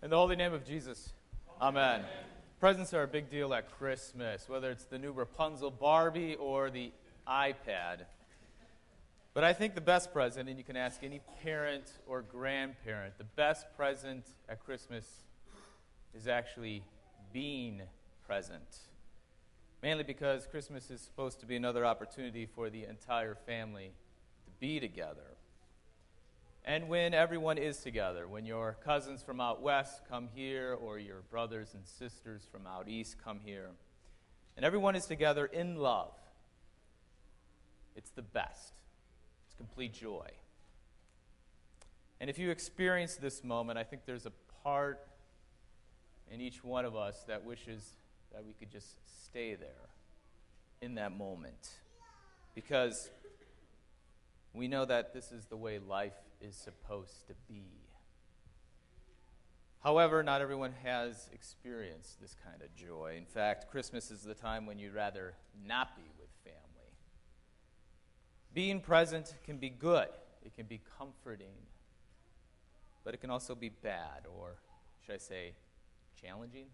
In the holy name of Jesus, amen. amen. Presents are a big deal at Christmas, whether it's the new Rapunzel Barbie or the iPad. But I think the best present, and you can ask any parent or grandparent, the best present at Christmas is actually being present. Mainly because Christmas is supposed to be another opportunity for the entire family to be together. And when everyone is together, when your cousins from out west come here, or your brothers and sisters from out east come here, and everyone is together in love, it's the best. It's complete joy. And if you experience this moment, I think there's a part in each one of us that wishes that we could just stay there in that moment. Because we know that this is the way life is supposed to be. However, not everyone has experienced this kind of joy. In fact, Christmas is the time when you'd rather not be with family. Being present can be good, it can be comforting, but it can also be bad, or should I say, challenging.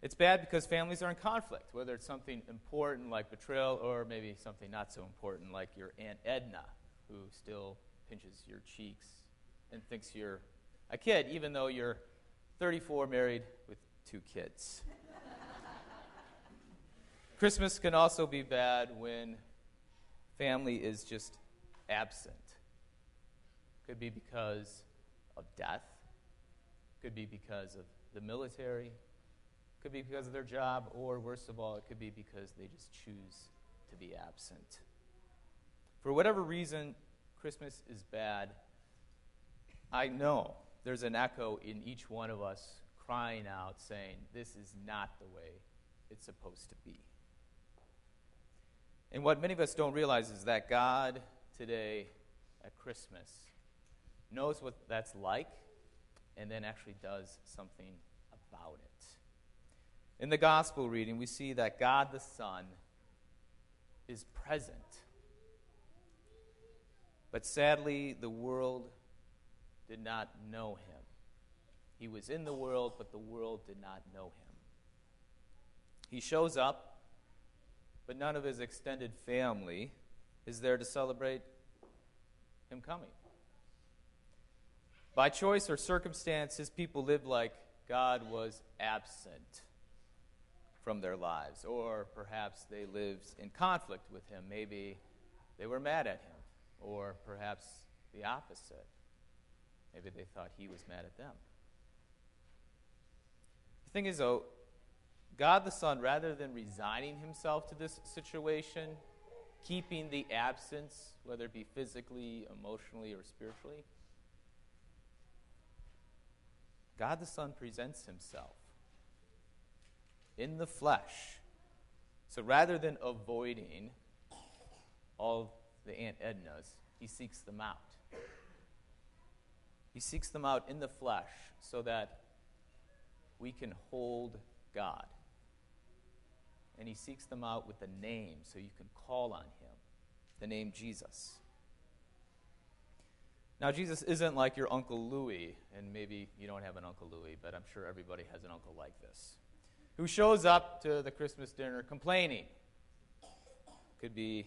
It's bad because families are in conflict, whether it's something important like betrayal or maybe something not so important like your Aunt Edna who still pinches your cheeks and thinks you're a kid, even though you're 34, married with two kids. Christmas can also be bad when family is just absent. Could be because of death, could be because of the military, could be because of their job, or worst of all, it could be because they just choose to be absent. For whatever reason, Christmas is bad. I know there's an echo in each one of us crying out, saying, This is not the way it's supposed to be. And what many of us don't realize is that God today at Christmas knows what that's like and then actually does something about it. In the gospel reading, we see that God the Son is present but sadly, the world did not know him. He was in the world, but the world did not know him. He shows up, but none of his extended family is there to celebrate him coming. By choice or circumstance, his people lived like God was absent from their lives, or perhaps they lived in conflict with him. Maybe they were mad at him or perhaps the opposite. Maybe they thought he was mad at them. The thing is, though, God the Son, rather than resigning himself to this situation, keeping the absence, whether it be physically, emotionally, or spiritually, God the Son presents himself in the flesh. So rather than avoiding all the Aunt Ednas, he seeks them out. He seeks them out in the flesh so that we can hold God. And he seeks them out with a name so you can call on him, the name Jesus. Now, Jesus isn't like your Uncle Louis, and maybe you don't have an Uncle Louis, but I'm sure everybody has an uncle like this, who shows up to the Christmas dinner complaining. Could be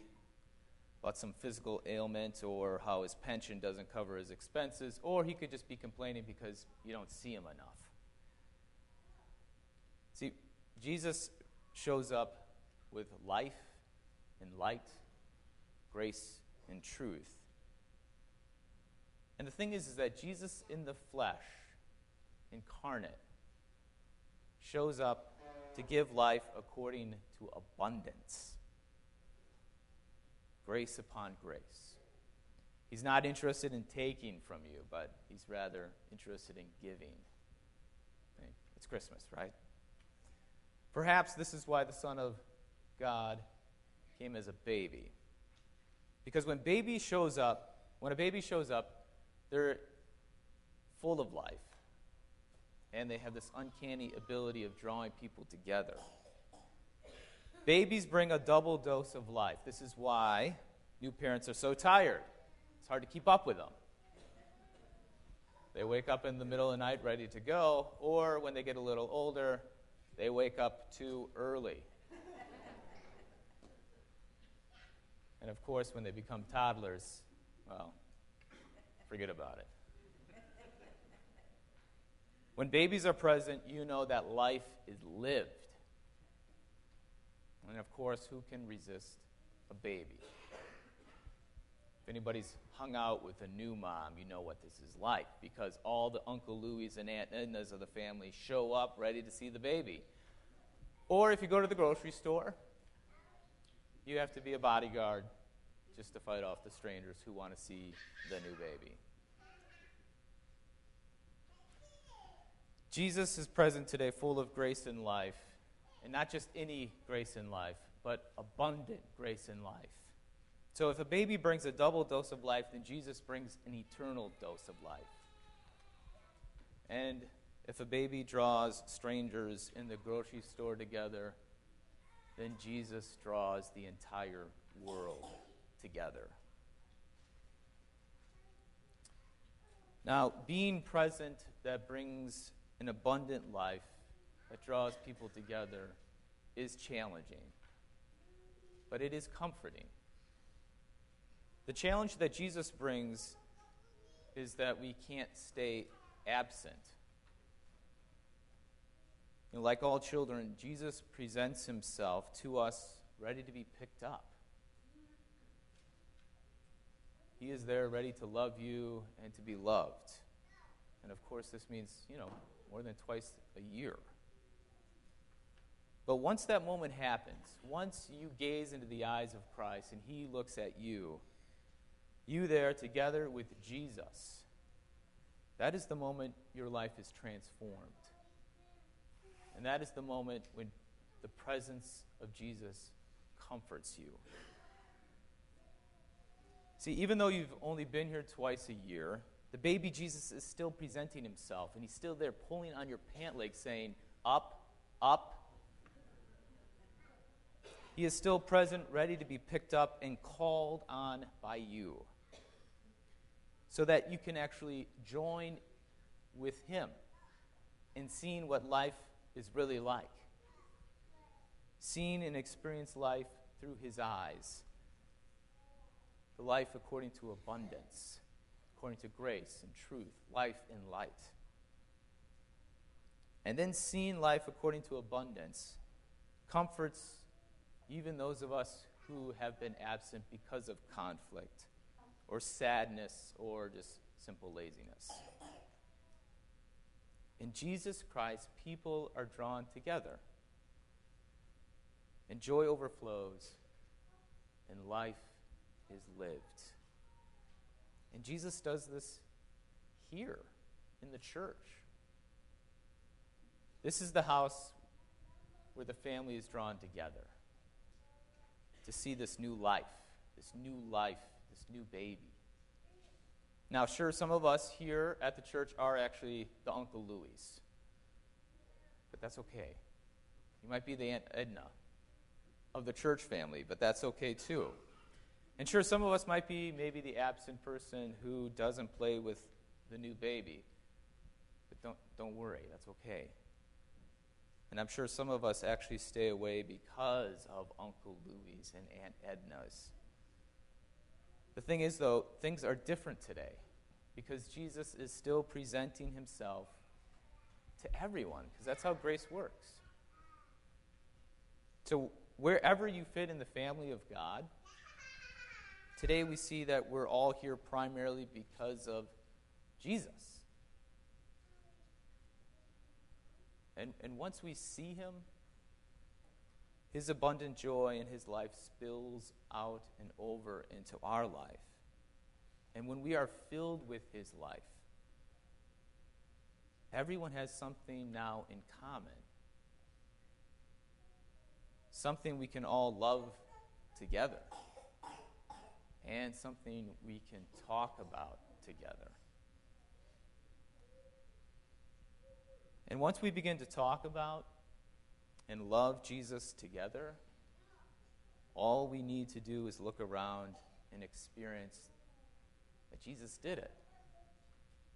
about some physical ailment or how his pension doesn't cover his expenses, or he could just be complaining because you don't see him enough. See, Jesus shows up with life and light, grace and truth. And the thing is, is that Jesus in the flesh, incarnate, shows up to give life according to abundance grace upon grace. He's not interested in taking from you, but he's rather interested in giving. It's Christmas, right? Perhaps this is why the Son of God came as a baby. Because when baby shows up, when a baby shows up, they're full of life. And they have this uncanny ability of drawing people together. Babies bring a double dose of life. This is why new parents are so tired. It's hard to keep up with them. They wake up in the middle of the night ready to go, or when they get a little older, they wake up too early. and of course, when they become toddlers, well, forget about it. When babies are present, you know that life is lived. Of course, who can resist a baby? If anybody's hung out with a new mom, you know what this is like because all the Uncle Louis and Aunt Ednas of the family show up ready to see the baby. Or if you go to the grocery store, you have to be a bodyguard just to fight off the strangers who want to see the new baby. Jesus is present today, full of grace and life, and not just any grace in life, but abundant grace in life. So if a baby brings a double dose of life, then Jesus brings an eternal dose of life. And if a baby draws strangers in the grocery store together, then Jesus draws the entire world together. Now, being present that brings an abundant life that draws people together is challenging, but it is comforting. The challenge that Jesus brings is that we can't stay absent. You know, like all children, Jesus presents himself to us ready to be picked up. He is there ready to love you and to be loved. And of course, this means, you know, more than twice a year. But once that moment happens, once you gaze into the eyes of Christ and he looks at you, you there together with Jesus. That is the moment your life is transformed. And that is the moment when the presence of Jesus comforts you. See, even though you've only been here twice a year, the baby Jesus is still presenting himself, and he's still there pulling on your pant leg, saying, Up, up. He is still present, ready to be picked up and called on by you so that you can actually join with Him in seeing what life is really like. Seeing and experience life through His eyes. The life according to abundance, according to grace and truth, life in light. And then seeing life according to abundance comforts even those of us who have been absent because of conflict or sadness or just simple laziness. In Jesus Christ, people are drawn together, and joy overflows, and life is lived. And Jesus does this here in the church. This is the house where the family is drawn together to see this new life, this new life this new baby. Now, sure, some of us here at the church are actually the Uncle Louis, but that's okay. You might be the Aunt Edna of the church family, but that's okay too. And sure, some of us might be maybe the absent person who doesn't play with the new baby. But don't, don't worry, that's okay. And I'm sure some of us actually stay away because of Uncle Louis and Aunt Edna's. The thing is, though, things are different today because Jesus is still presenting himself to everyone because that's how grace works. So, wherever you fit in the family of God, today we see that we're all here primarily because of Jesus. And, and once we see him, his abundant joy in his life spills out and over into our life. And when we are filled with his life, everyone has something now in common. Something we can all love together. And something we can talk about together. And once we begin to talk about and love Jesus together, all we need to do is look around and experience that Jesus did it.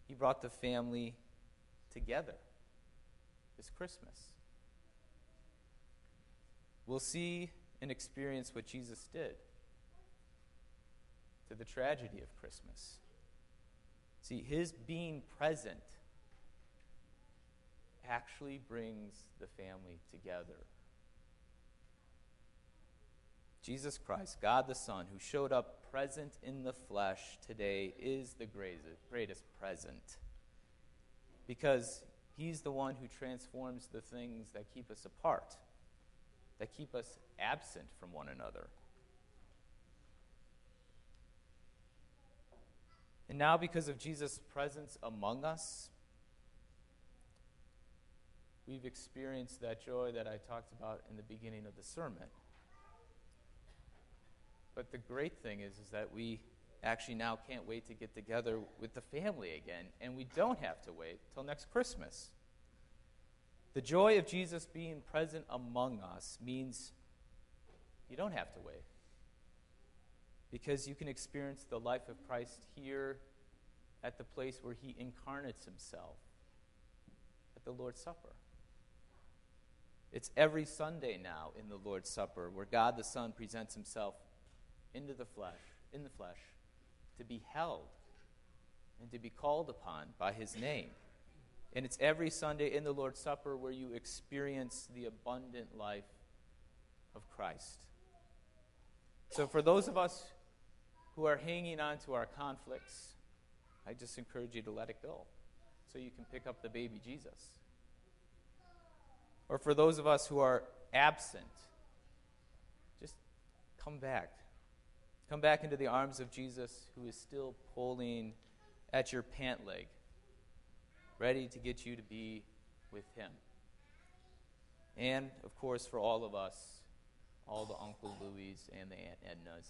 He brought the family together this Christmas. We'll see and experience what Jesus did to the tragedy of Christmas. See, his being present actually brings the family together. Jesus Christ, God the Son, who showed up present in the flesh today, is the greatest present. Because he's the one who transforms the things that keep us apart, that keep us absent from one another. And now, because of Jesus' presence among us, we've experienced that joy that I talked about in the beginning of the sermon. But the great thing is, is that we actually now can't wait to get together with the family again, and we don't have to wait till next Christmas. The joy of Jesus being present among us means you don't have to wait. Because you can experience the life of Christ here at the place where he incarnates himself at the Lord's Supper. It's every Sunday now in the Lord's Supper where God the Son presents himself into the flesh, in the flesh, to be held and to be called upon by his name. And it's every Sunday in the Lord's Supper where you experience the abundant life of Christ. So, for those of us who are hanging on to our conflicts, I just encourage you to let it go so you can pick up the baby Jesus. Or for those of us who are absent, just come back. Come back into the arms of Jesus who is still pulling at your pant leg, ready to get you to be with him. And, of course, for all of us, all the Uncle Louis and the Aunt Ednas,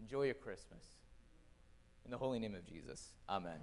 enjoy your Christmas. In the holy name of Jesus, amen.